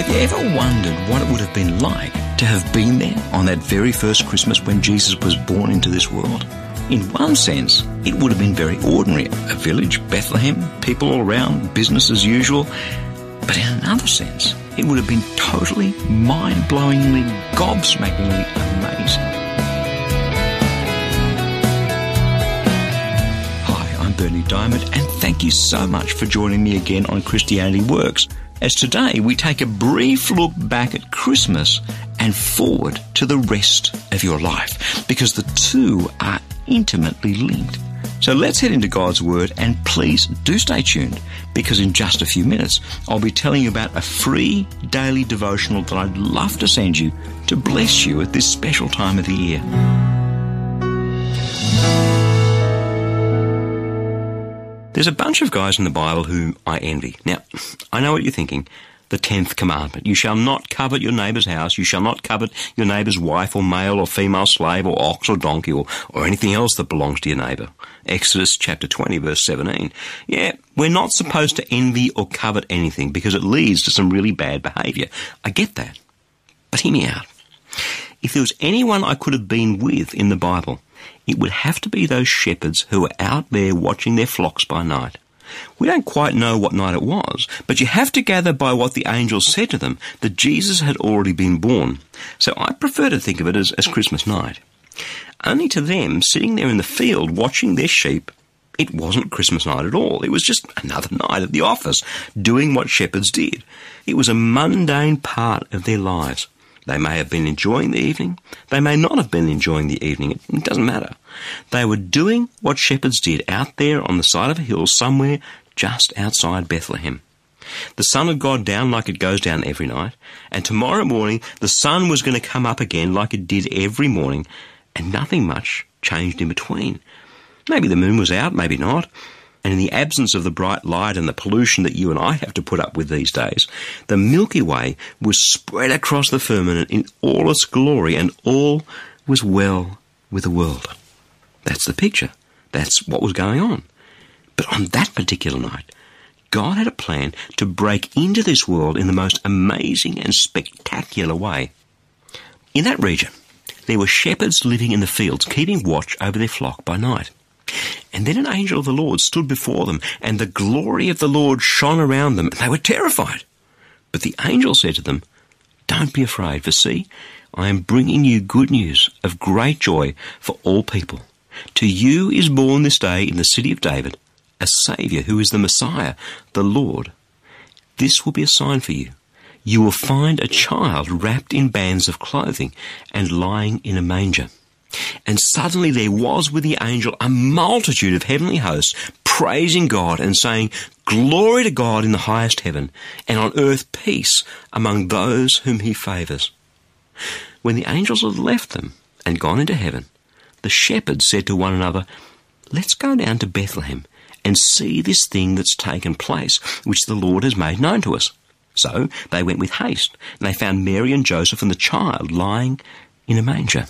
Have you ever wondered what it would have been like to have been there on that very first Christmas when Jesus was born into this world? In one sense, it would have been very ordinary. A village, Bethlehem, people all around, business as usual. But in another sense, it would have been totally mind-blowingly, gobsmackingly amazing. Hi, I'm Bernie Dymet, and thank you so much for joining me again on Christianity Works as today we take a brief look back at Christmas and forward to the rest of your life because the two are intimately linked. So let's head into God's Word and please do stay tuned because in just a few minutes I'll be telling you about a free daily devotional that I'd love to send you to bless you at this special time of the year. There's a bunch of guys in the Bible who I envy. Now, I know what you're thinking. The tenth commandment. You shall not covet your neighbour's house. You shall not covet your neighbour's wife or male or female slave or ox or donkey or, or anything else that belongs to your neighbour. Exodus chapter 20 verse 17. Yeah, we're not supposed to envy or covet anything because it leads to some really bad behaviour. I get that. But hear me out. If there was anyone I could have been with in the Bible, it would have to be those shepherds who were out there watching their flocks by night. We don't quite know what night it was, but you have to gather by what the angels said to them that Jesus had already been born. So I prefer to think of it as, as Christmas night. Only to them, sitting there in the field watching their sheep, it wasn't Christmas night at all. It was just another night at the office, doing what shepherds did. It was a mundane part of their lives. They may have been enjoying the evening. They may not have been enjoying the evening. It doesn't matter. They were doing what shepherds did out there on the side of a hill somewhere just outside Bethlehem. The sun had gone down like it goes down every night, and tomorrow morning the sun was going to come up again like it did every morning, and nothing much changed in between. Maybe the moon was out, maybe not. And in the absence of the bright light and the pollution that you and I have to put up with these days, the Milky Way was spread across the firmament in all its glory, and all was well with the world. That's the picture. That's what was going on. But on that particular night, God had a plan to break into this world in the most amazing and spectacular way. In that region, there were shepherds living in the fields, keeping watch over their flock by night. And then an angel of the Lord stood before them, and the glory of the Lord shone around them, and they were terrified. But the angel said to them, Don't be afraid, for see, I am bringing you good news of great joy for all people. To you is born this day in the city of David a Saviour who is the Messiah, the Lord. This will be a sign for you. You will find a child wrapped in bands of clothing and lying in a manger. And suddenly there was with the angel a multitude of heavenly hosts praising God and saying, Glory to God in the highest heaven, and on earth peace among those whom he favours. When the angels had left them and gone into heaven, the shepherds said to one another, Let's go down to Bethlehem and see this thing that's taken place, which the Lord has made known to us. So they went with haste, and they found Mary and Joseph and the child lying in a manger.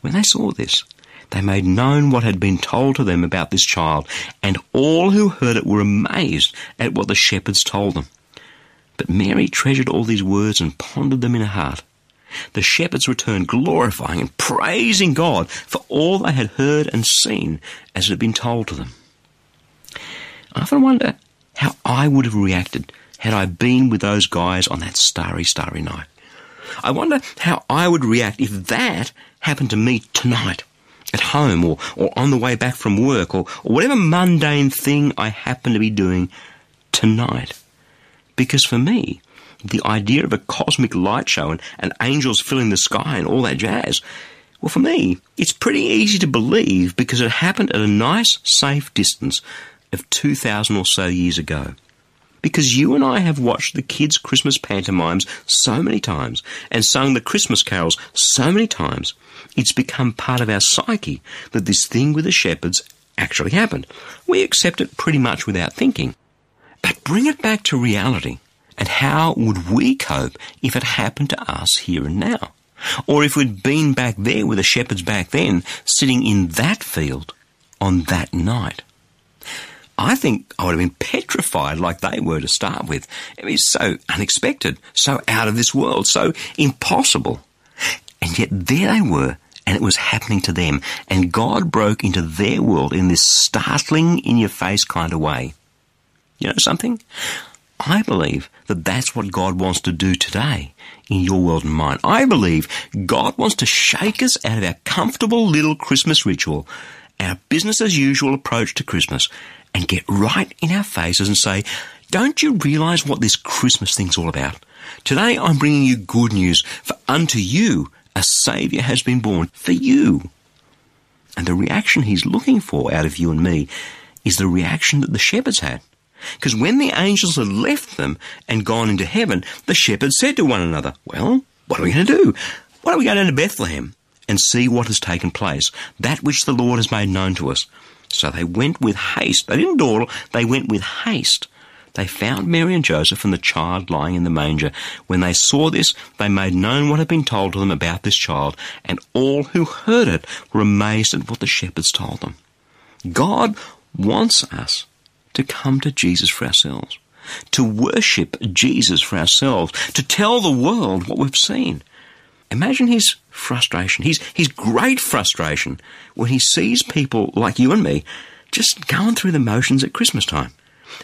When they saw this, they made known what had been told to them about this child, and all who heard it were amazed at what the shepherds told them. But Mary treasured all these words and pondered them in her heart. The shepherds returned glorifying and praising God for all they had heard and seen as it had been told to them. I often wonder how I would have reacted had I been with those guys on that starry, starry night. I wonder how I would react if that happened to me tonight at home or, or on the way back from work or, or whatever mundane thing I happen to be doing tonight. Because for me, the idea of a cosmic light show and, and angels filling the sky and all that jazz, well, for me, it's pretty easy to believe because it happened at a nice, safe distance of 2,000 or so years ago. Because you and I have watched the kids' Christmas pantomimes so many times and sung the Christmas carols so many times, it's become part of our psyche that this thing with the shepherds actually happened. We accept it pretty much without thinking. But bring it back to reality. And how would we cope if it happened to us here and now? Or if we'd been back there with the shepherds back then, sitting in that field on that night? I think I would have been petrified like they were to start with. It was so unexpected, so out of this world, so impossible. And yet there they were, and it was happening to them. And God broke into their world in this startling, in your face kind of way. You know something? I believe that that's what God wants to do today in your world and mine. I believe God wants to shake us out of our comfortable little Christmas ritual, our business as usual approach to Christmas, and get right in our faces and say, don't you realize what this Christmas thing's all about? Today I'm bringing you good news, for unto you a Saviour has been born, for you. And the reaction he's looking for out of you and me is the reaction that the shepherds had. Because when the angels had left them and gone into heaven, the shepherds said to one another, Well, what are we going to do? Why don't we go down to Bethlehem and see what has taken place, that which the Lord has made known to us? So they went with haste. They didn't dawdle, they went with haste. They found Mary and Joseph and the child lying in the manger. When they saw this, they made known what had been told to them about this child, and all who heard it were amazed at what the shepherds told them. God wants us to come to Jesus for ourselves, to worship Jesus for ourselves, to tell the world what we've seen. Imagine his frustration, his, his great frustration, when he sees people like you and me just going through the motions at Christmas time.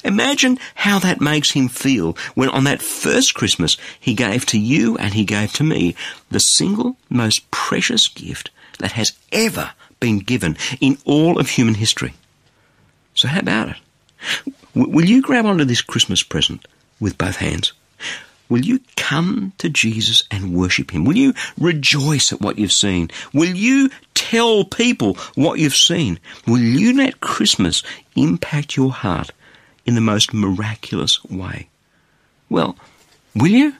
Imagine how that makes him feel when on that first Christmas he gave to you and he gave to me the single most precious gift that has ever been given in all of human history. So how about it? W- will you grab onto this Christmas present with both hands? Will you come to Jesus and worship Him? Will you rejoice at what you've seen? Will you tell people what you've seen? Will you let Christmas impact your heart in the most miraculous way? Well, will you?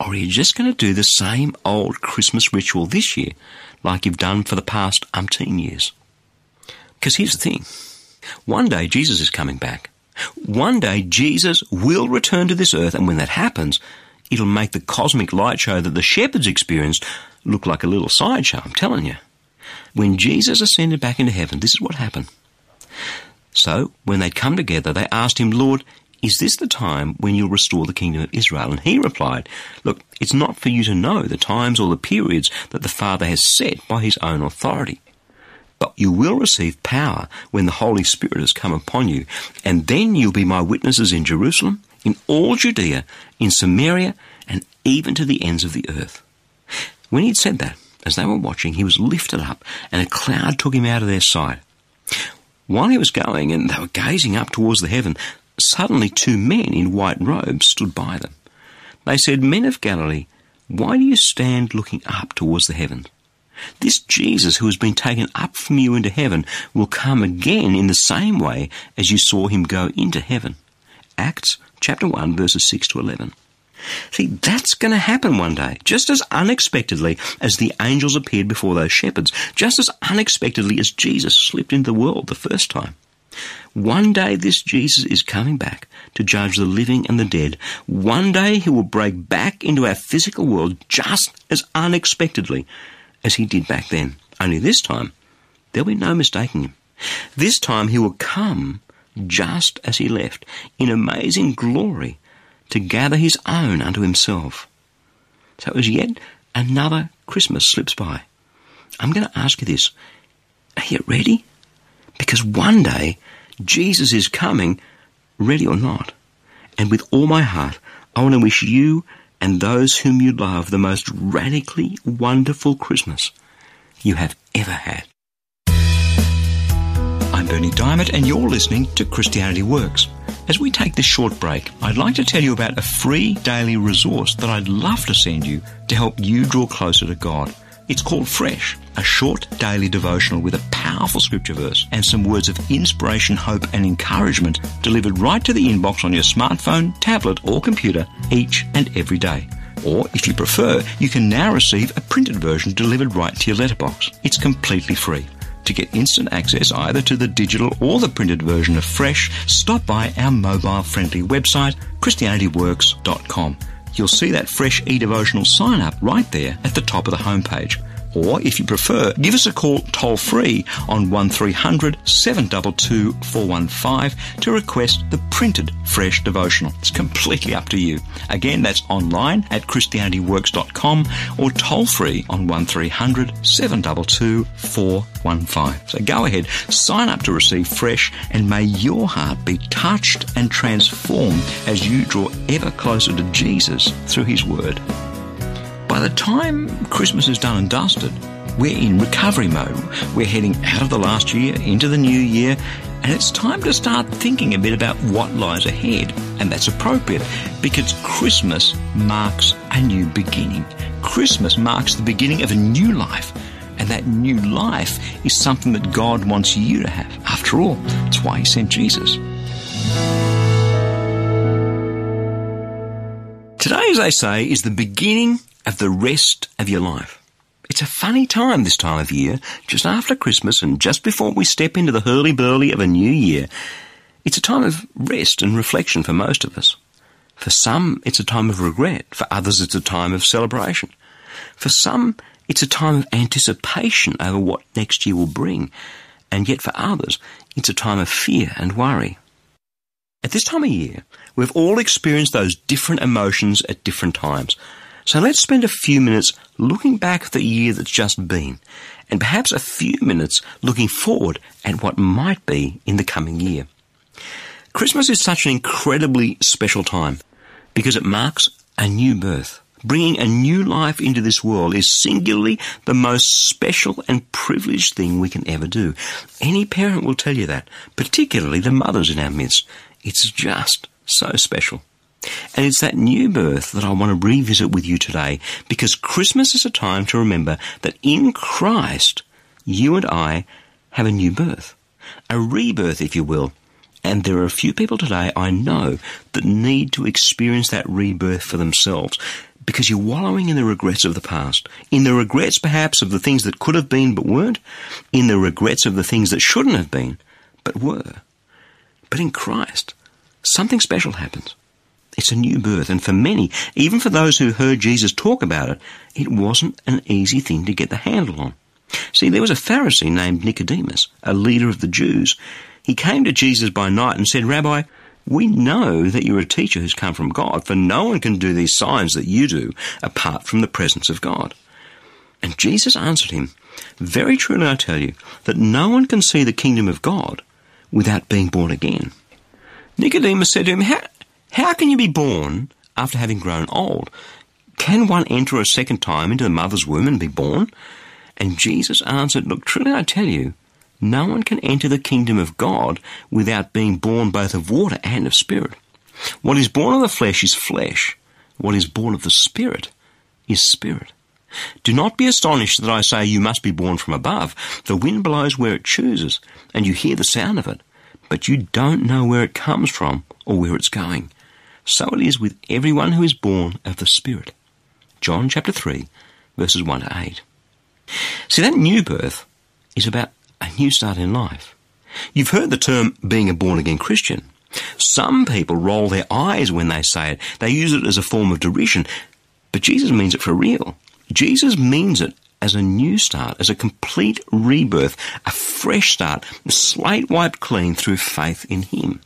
Or are you just going to do the same old Christmas ritual this year like you've done for the past umpteen years? Because here's the thing. One day Jesus is coming back. One day Jesus will return to this earth, and when that happens, it'll make the cosmic light show that the shepherds experienced look like a little sideshow, I'm telling you. When Jesus ascended back into heaven, this is what happened. So, when they'd come together, they asked him, Lord, is this the time when you'll restore the kingdom of Israel? And he replied, Look, it's not for you to know the times or the periods that the Father has set by his own authority. But you will receive power when the Holy Spirit has come upon you, and then you'll be my witnesses in Jerusalem, in all Judea, in Samaria, and even to the ends of the earth. When he'd said that, as they were watching, he was lifted up, and a cloud took him out of their sight. While he was going, and they were gazing up towards the heaven, suddenly two men in white robes stood by them. They said, Men of Galilee, why do you stand looking up towards the heavens? This Jesus who has been taken up from you into heaven will come again in the same way as you saw him go into heaven. Acts chapter 1 verses 6 to 11. See, that's going to happen one day, just as unexpectedly as the angels appeared before those shepherds, just as unexpectedly as Jesus slipped into the world the first time. One day this Jesus is coming back to judge the living and the dead. One day he will break back into our physical world just as unexpectedly as he did back then. Only this time, there'll be no mistaking him. This time he will come just as he left, in amazing glory, to gather his own unto himself. So as yet another Christmas slips by. I'm going to ask you this. Are you ready? Because one day Jesus is coming, ready or not. And with all my heart, I want to wish you and those whom you love the most radically wonderful Christmas you have ever had. I'm Bernie Dymet, and you're listening to Christianity Works. As we take this short break, I'd like to tell you about a free daily resource that I'd love to send you to help you draw closer to God. It's called Fresh, a short daily devotional with a powerful scripture verse and some words of inspiration, hope, and encouragement delivered right to the inbox on your smartphone, tablet, or computer each and every day. Or, if you prefer, you can now receive a printed version delivered right to your letterbox. It's completely free. To get instant access either to the digital or the printed version of Fresh, stop by our mobile friendly website, ChristianityWorks.com. You'll see that Fresh e-devotional sign up right there at the top of the homepage. Or, if you prefer, give us a call toll free on 1300 722 415 to request the printed fresh devotional. It's completely up to you. Again, that's online at ChristianityWorks.com or toll free on 1300 722 415. So go ahead, sign up to receive fresh, and may your heart be touched and transformed as you draw ever closer to Jesus through His Word. By the time Christmas is done and dusted, we're in recovery mode. We're heading out of the last year into the new year, and it's time to start thinking a bit about what lies ahead. And that's appropriate because Christmas marks a new beginning. Christmas marks the beginning of a new life. And that new life is something that God wants you to have. After all, that's why He sent Jesus. Today, as I say, is the beginning of the rest of your life. It's a funny time this time of year, just after Christmas and just before we step into the hurly-burly of a new year. It's a time of rest and reflection for most of us. For some, it's a time of regret. For others, it's a time of celebration. For some, it's a time of anticipation over what next year will bring. And yet for others, it's a time of fear and worry. At this time of year, we've all experienced those different emotions at different times. So let's spend a few minutes looking back at the year that's just been, and perhaps a few minutes looking forward at what might be in the coming year. Christmas is such an incredibly special time because it marks a new birth. Bringing a new life into this world is singularly the most special and privileged thing we can ever do. Any parent will tell you that, particularly the mothers in our midst. It's just so special. And it's that new birth that I want to revisit with you today because Christmas is a time to remember that in Christ, you and I have a new birth. A rebirth, if you will. And there are a few people today I know that need to experience that rebirth for themselves because you're wallowing in the regrets of the past. In the regrets, perhaps, of the things that could have been but weren't. In the regrets of the things that shouldn't have been but were. But in Christ, something special happens. It's a new birth, and for many, even for those who heard Jesus talk about it, it wasn't an easy thing to get the handle on. See, there was a Pharisee named Nicodemus, a leader of the Jews. He came to Jesus by night and said, Rabbi, we know that you're a teacher who's come from God, for no one can do these signs that you do apart from the presence of God. And Jesus answered him, Very truly I tell you, that no one can see the kingdom of God without being born again. Nicodemus said to him, How, how can you be born after having grown old? Can one enter a second time into the mother's womb and be born? And Jesus answered, Look, truly I tell you, no one can enter the kingdom of God without being born both of water and of spirit. What is born of the flesh is flesh. What is born of the spirit is spirit. Do not be astonished that I say you must be born from above. The wind blows where it chooses, and you hear the sound of it, but you don't know where it comes from or where it's going so it is with everyone who is born of the Spirit. John chapter 3, verses 1 to 8. See, that new birth is about a new start in life. You've heard the term being a born again Christian. Some people roll their eyes when they say it. They use it as a form of derision. But Jesus means it for real. Jesus means it as a new start, as a complete rebirth, a fresh start, a slate wiped clean through faith in Him.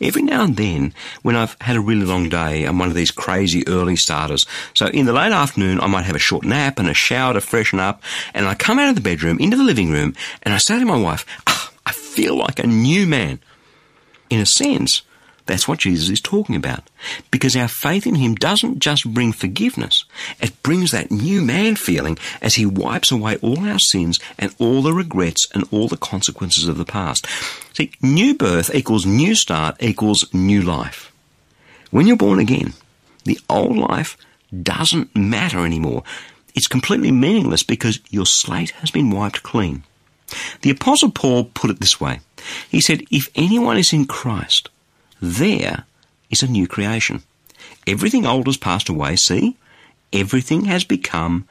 Every now and then, when I've had a really long day, I'm one of these crazy early starters. So in the late afternoon, I might have a short nap and a shower to freshen up, and I come out of the bedroom into the living room, and I say to my wife, oh, I feel like a new man. In a sense, that's what Jesus is talking about. Because our faith in Him doesn't just bring forgiveness, it brings that new man feeling as He wipes away all our sins and all the regrets and all the consequences of the past. See, new birth equals new start equals new life. When you're born again, the old life doesn't matter anymore. it's completely meaningless because your slate has been wiped clean. The Apostle Paul put it this way He said, If anyone is in Christ, there is a new creation. Everything old has passed away, see? Everything has become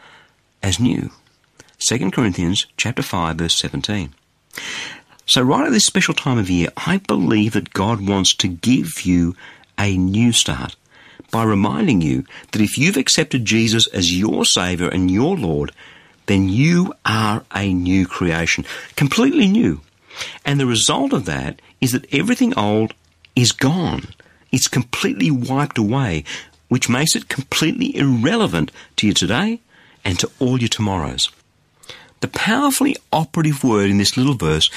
as new. 2 Corinthians chapter 5 verse 17. So right at this special time of year, I believe that God wants to give you a new start by reminding you that if you've accepted Jesus as your Saviour and your Lord, then you are a new creation, completely new. And the result of that is that everything old is gone. It's completely wiped away, which makes it completely irrelevant to you today and to all your tomorrows. The powerfully operative word in this little verse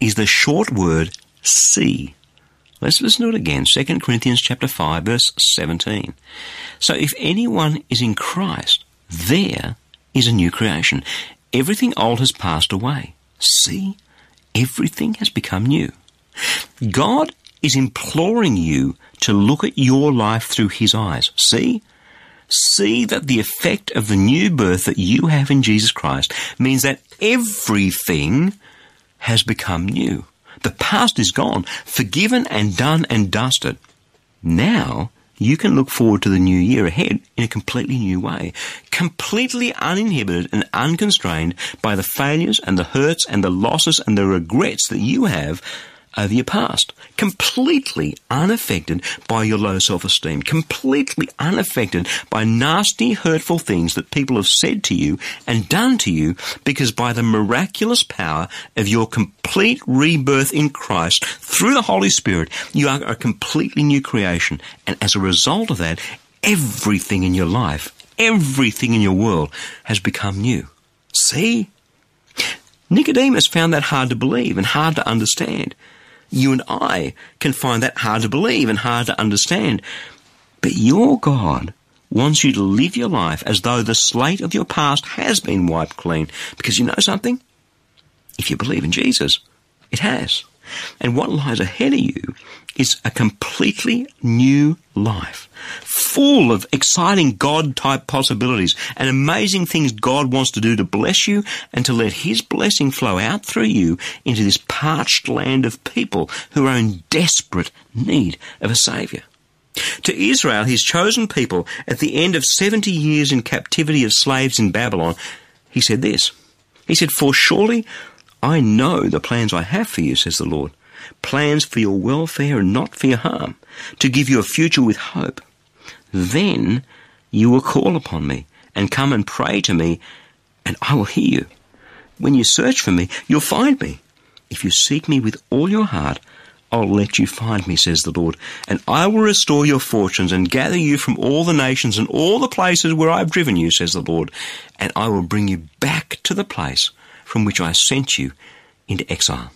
is the short word see. Let's listen to it again. 2 Corinthians chapter 5 verse 17. So if anyone is in Christ, there is a new creation. Everything old has passed away. See? Everything has become new. God is imploring you to look at your life through His eyes. See? See that the effect of the new birth that you have in Jesus Christ means that everything has become new. The past is gone, forgiven and done and dusted. Now, you can look forward to the new year ahead in a completely new way, completely uninhibited and unconstrained by the failures and the hurts and the losses and the regrets that you have over your past, completely unaffected by your low self-esteem, completely unaffected by nasty, hurtful things that people have said to you and done to you because by the miraculous power of your complete rebirth in Christ through the Holy Spirit, you are a completely new creation. And as a result of that, everything in your life, everything in your world has become new. See? Nicodemus found that hard to believe and hard to understand you and I can find that hard to believe and hard to understand. But your God wants you to live your life as though the slate of your past has been wiped clean. Because you know something? If you believe in Jesus, it has. And what lies ahead of you is a completely new life, full of exciting God type possibilities and amazing things God wants to do to bless you and to let His blessing flow out through you into this parched land of people who are in desperate need of a Saviour. To Israel, his chosen people, at the end of 70 years in captivity of slaves in Babylon, he said this. He said, For surely I know the plans I have for you, says the Lord. Plans for your welfare and not for your harm, to give you a future with hope. Then you will call upon me and come and pray to me, and I will hear you. When you search for me, you'll find me. If you seek me with all your heart, I'll let you find me, says the Lord, and I will restore your fortunes and gather you from all the nations and all the places where I've driven you, says the Lord, and I will bring you back to the place from which I sent you into exile.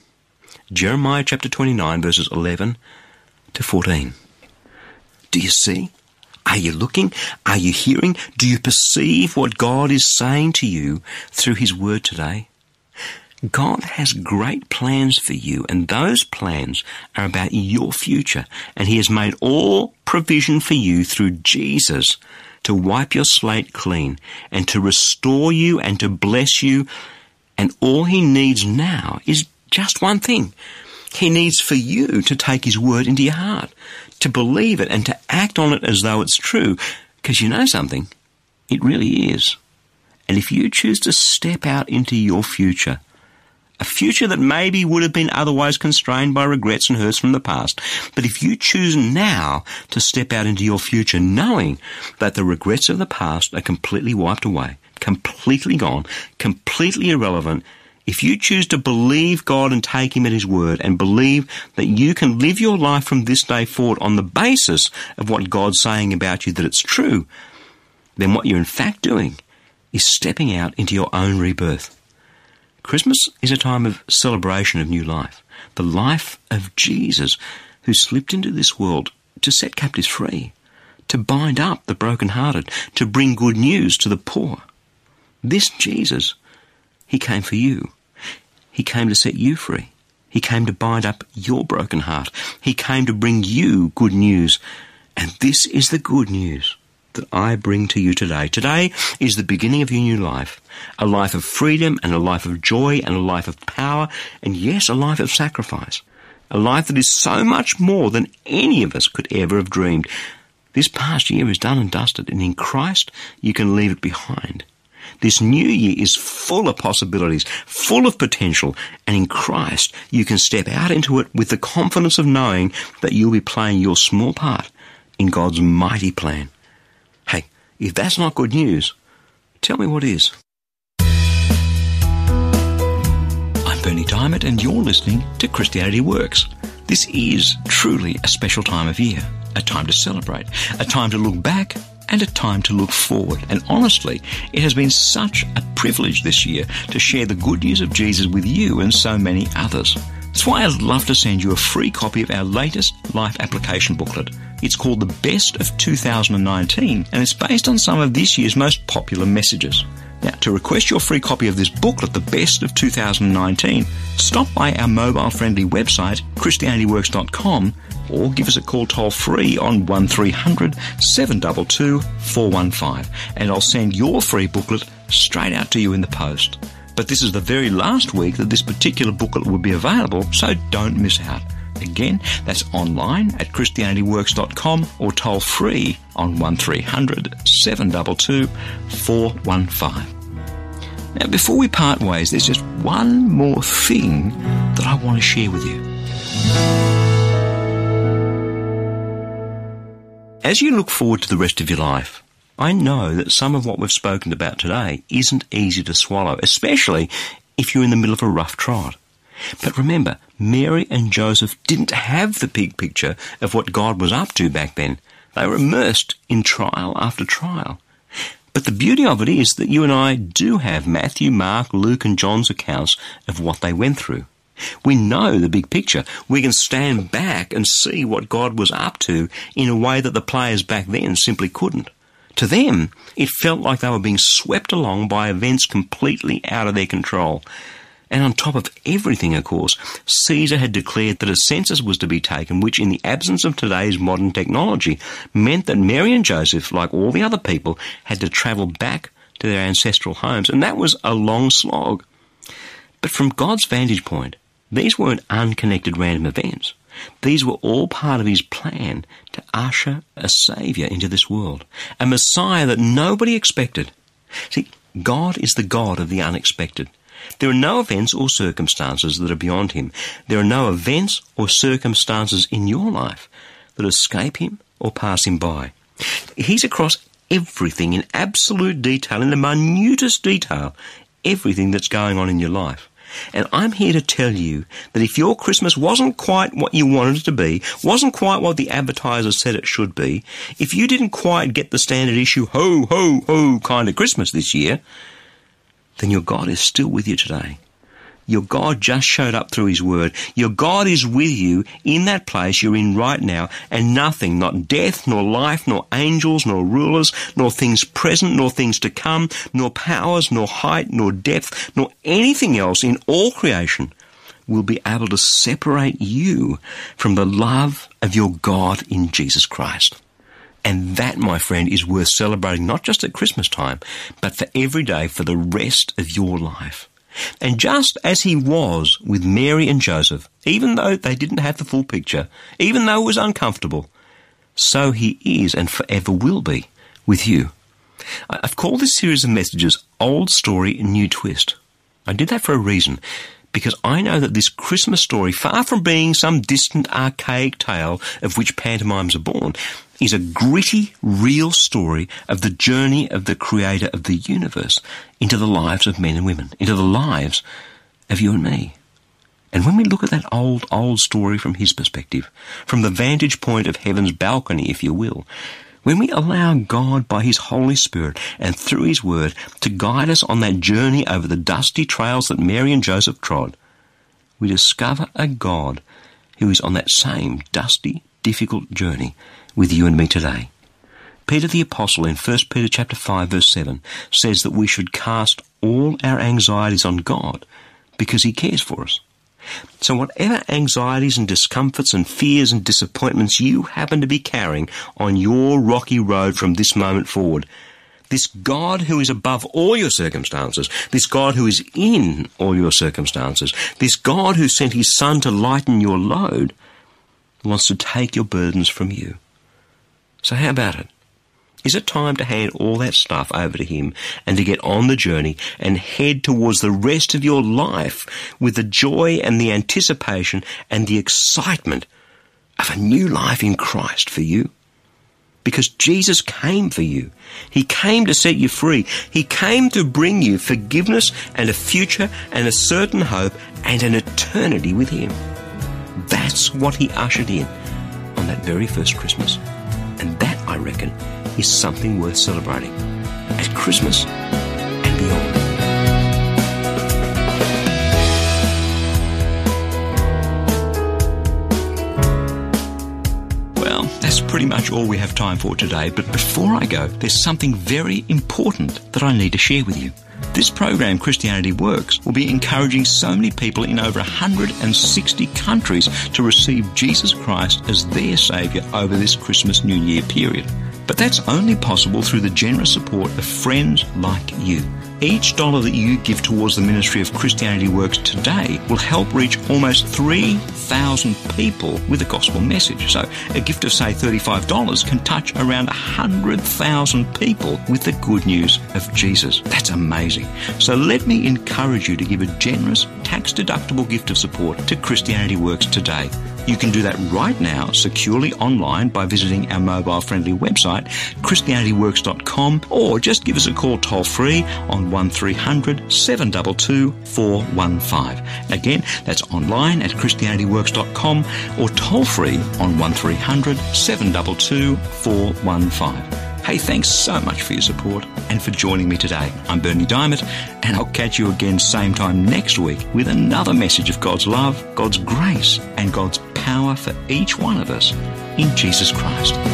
Jeremiah chapter 29, verses 11 to 14. Do you see? Are you looking? Are you hearing? Do you perceive what God is saying to you through His Word today? God has great plans for you, and those plans are about your future, and He has made all provision for you through Jesus to wipe your slate clean and to restore you and to bless you and all he needs now is just one thing. He needs for you to take his word into your heart, to believe it and to act on it as though it's true. Because you know something? It really is. And if you choose to step out into your future, a future that maybe would have been otherwise constrained by regrets and hurts from the past. But if you choose now to step out into your future knowing that the regrets of the past are completely wiped away, completely gone, completely irrelevant. If you choose to believe God and take Him at His word and believe that you can live your life from this day forward on the basis of what God's saying about you that it's true, then what you're in fact doing is stepping out into your own rebirth. Christmas is a time of celebration of new life, the life of Jesus who slipped into this world to set captives free, to bind up the brokenhearted, to bring good news to the poor. This Jesus, he came for you. He came to set you free. He came to bind up your broken heart. He came to bring you good news. And this is the good news. that I bring to you today. Today is the beginning of your new life. A life of freedom and a life of joy and a life of power and yes, a life of sacrifice. A life that is so much more than any of us could ever have dreamed. This past year is done and dusted and in Christ you can leave it behind. This new year is full of possibilities, full of potential, and in Christ you can step out into it with the confidence of knowing that you'll be playing your small part in God's mighty plan. Hey, if that's not good news, tell me what is. I'm Bernie Dymet, and you're listening to Christianity Works. This is truly a special time of year, a time to celebrate, a time to look back and a time to look forward. And honestly, it has been such a privilege this year to share the good news of Jesus with you and so many others. That's why I'd love to send you a free copy of our latest life application booklet. It's called The Best of 2019 and it's based on some of this year's most popular messages. Now, to request your free copy of this booklet, The Best of 2019, stop by our mobile friendly website, ChristianityWorks.com, or give us a call toll free on 1300 722 415, and I'll send your free booklet straight out to you in the post. But this is the very last week that this particular booklet will be available, so don't miss out. Again, that's online at ChristianityWorks.com or toll free on 1300 722 415. Now, before we part ways, there's just one more thing that I want to share with you. As you look forward to the rest of your life, I know that some of what we've spoken about today isn't easy to swallow, especially if you're in the middle of a rough trot. But remember, Mary and Joseph didn't have the big picture of what God was up to back then. They were immersed in trial after trial. But the beauty of it is that you and I do have Matthew, Mark, Luke, and John's accounts of what they went through. We know the big picture. We can stand back and see what God was up to in a way that the players back then simply couldn't. To them, it felt like they were being swept along by events completely out of their control. And on top of everything, of course, Caesar had declared that a census was to be taken, which, in the absence of today's modern technology, meant that Mary and Joseph, like all the other people, had to travel back to their ancestral homes, and that was a long slog. But from God's vantage point, these weren't unconnected random events. These were all part of his plan to usher a Saviour into this world, a Messiah that nobody expected. See, God is the God of the unexpected. There are no events or circumstances that are beyond him. There are no events or circumstances in your life that escape him or pass him by. He's across everything in absolute detail, in the minutest detail, everything that's going on in your life. And I'm here to tell you that if your Christmas wasn't quite what you wanted it to be, wasn't quite what the advertisers said it should be, if you didn't quite get the standard issue ho, ho, ho kind of Christmas this year, then your God is still with you today. Your God just showed up through His Word. Your God is with you in that place you're in right now, and nothing, not death, nor life, nor angels, nor rulers, nor things present, nor things to come, nor powers, nor height, nor depth, nor anything else in all creation will be able to separate you from the love of your God in Jesus Christ. And that, my friend, is worth celebrating not just at Christmas time, but for every day for the rest of your life. And just as he was with Mary and Joseph, even though they didn't have the full picture, even though it was uncomfortable, so he is and forever will be with you. I've called this series of messages Old Story, New Twist. I did that for a reason, because I know that this Christmas story, far from being some distant archaic tale of which pantomimes are born, is a gritty, real story of the journey of the creator of the universe into the lives of men and women, into the lives of you and me. And when we look at that old, old story from his perspective, from the vantage point of heaven's balcony, if you will, when we allow God by His Holy Spirit and through His Word to guide us on that journey over the dusty trails that Mary and Joseph trod, we discover a God who is on that same dusty, difficult journey with you and me today. Peter the Apostle in 1 Peter chapter 5 verse 7 says that we should cast all our anxieties on God because he cares for us. So whatever anxieties and discomforts and fears and disappointments you happen to be carrying on your rocky road from this moment forward, this God who is above all your circumstances, this God who is in all your circumstances, this God who sent his Son to lighten your load, wants to take your burdens from you. So how about it? Is it time to hand all that stuff over to Him and to get on the journey and head towards the rest of your life with the joy and the anticipation and the excitement of a new life in Christ for you? Because Jesus came for you. He came to set you free. He came to bring you forgiveness and a future and a certain hope and an eternity with Him. That's what He ushered in on that very first Christmas. And that, I reckon, is something worth celebrating at Christmas and beyond. Well, that's pretty much all we have time for today, but before I go, there's something very important that I need to share with you. This program, Christianity Works, will be encouraging so many people in over 160 countries to receive Jesus Christ as their Saviour over this Christmas New Year period. But that's only possible through the generous support of friends like you. Each dollar that you give towards the ministry of Christianity Works today will help reach almost 3,000 people with the gospel message. So a gift of, say, $35 can touch around 100,000 people with the good news of Jesus. That's amazing. So let me encourage you to give a generous, tax deductible gift of support to Christianity Works today. You can do that right now securely online by visiting our mobile friendly website, ChristianityWorks.com, or just give us a call toll free on 1300 722 415. Again, that's online at ChristianityWorks.com or toll free on 1300 722 415. Hey, thanks so much for your support and for joining me today. I'm Bernie Dymet, and I'll catch you again same time next week with another message of God's love, God's grace, and God's power for each one of us in Jesus Christ.